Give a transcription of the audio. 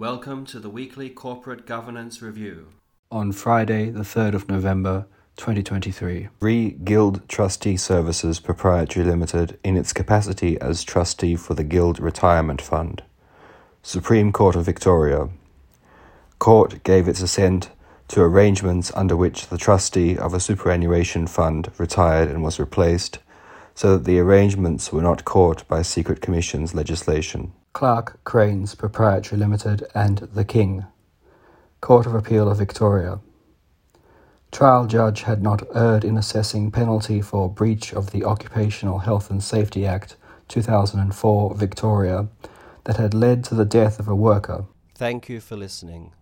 Welcome to the weekly Corporate Governance Review. On Friday, the 3rd of November, 2023. Re Guild Trustee Services Proprietary Limited in its capacity as trustee for the Guild Retirement Fund. Supreme Court of Victoria. Court gave its assent to arrangements under which the trustee of a superannuation fund retired and was replaced, so that the arrangements were not caught by Secret Commission's legislation. Clark Cranes Proprietary Limited and The King. Court of Appeal of Victoria. Trial judge had not erred in assessing penalty for breach of the Occupational Health and Safety Act 2004 Victoria that had led to the death of a worker. Thank you for listening.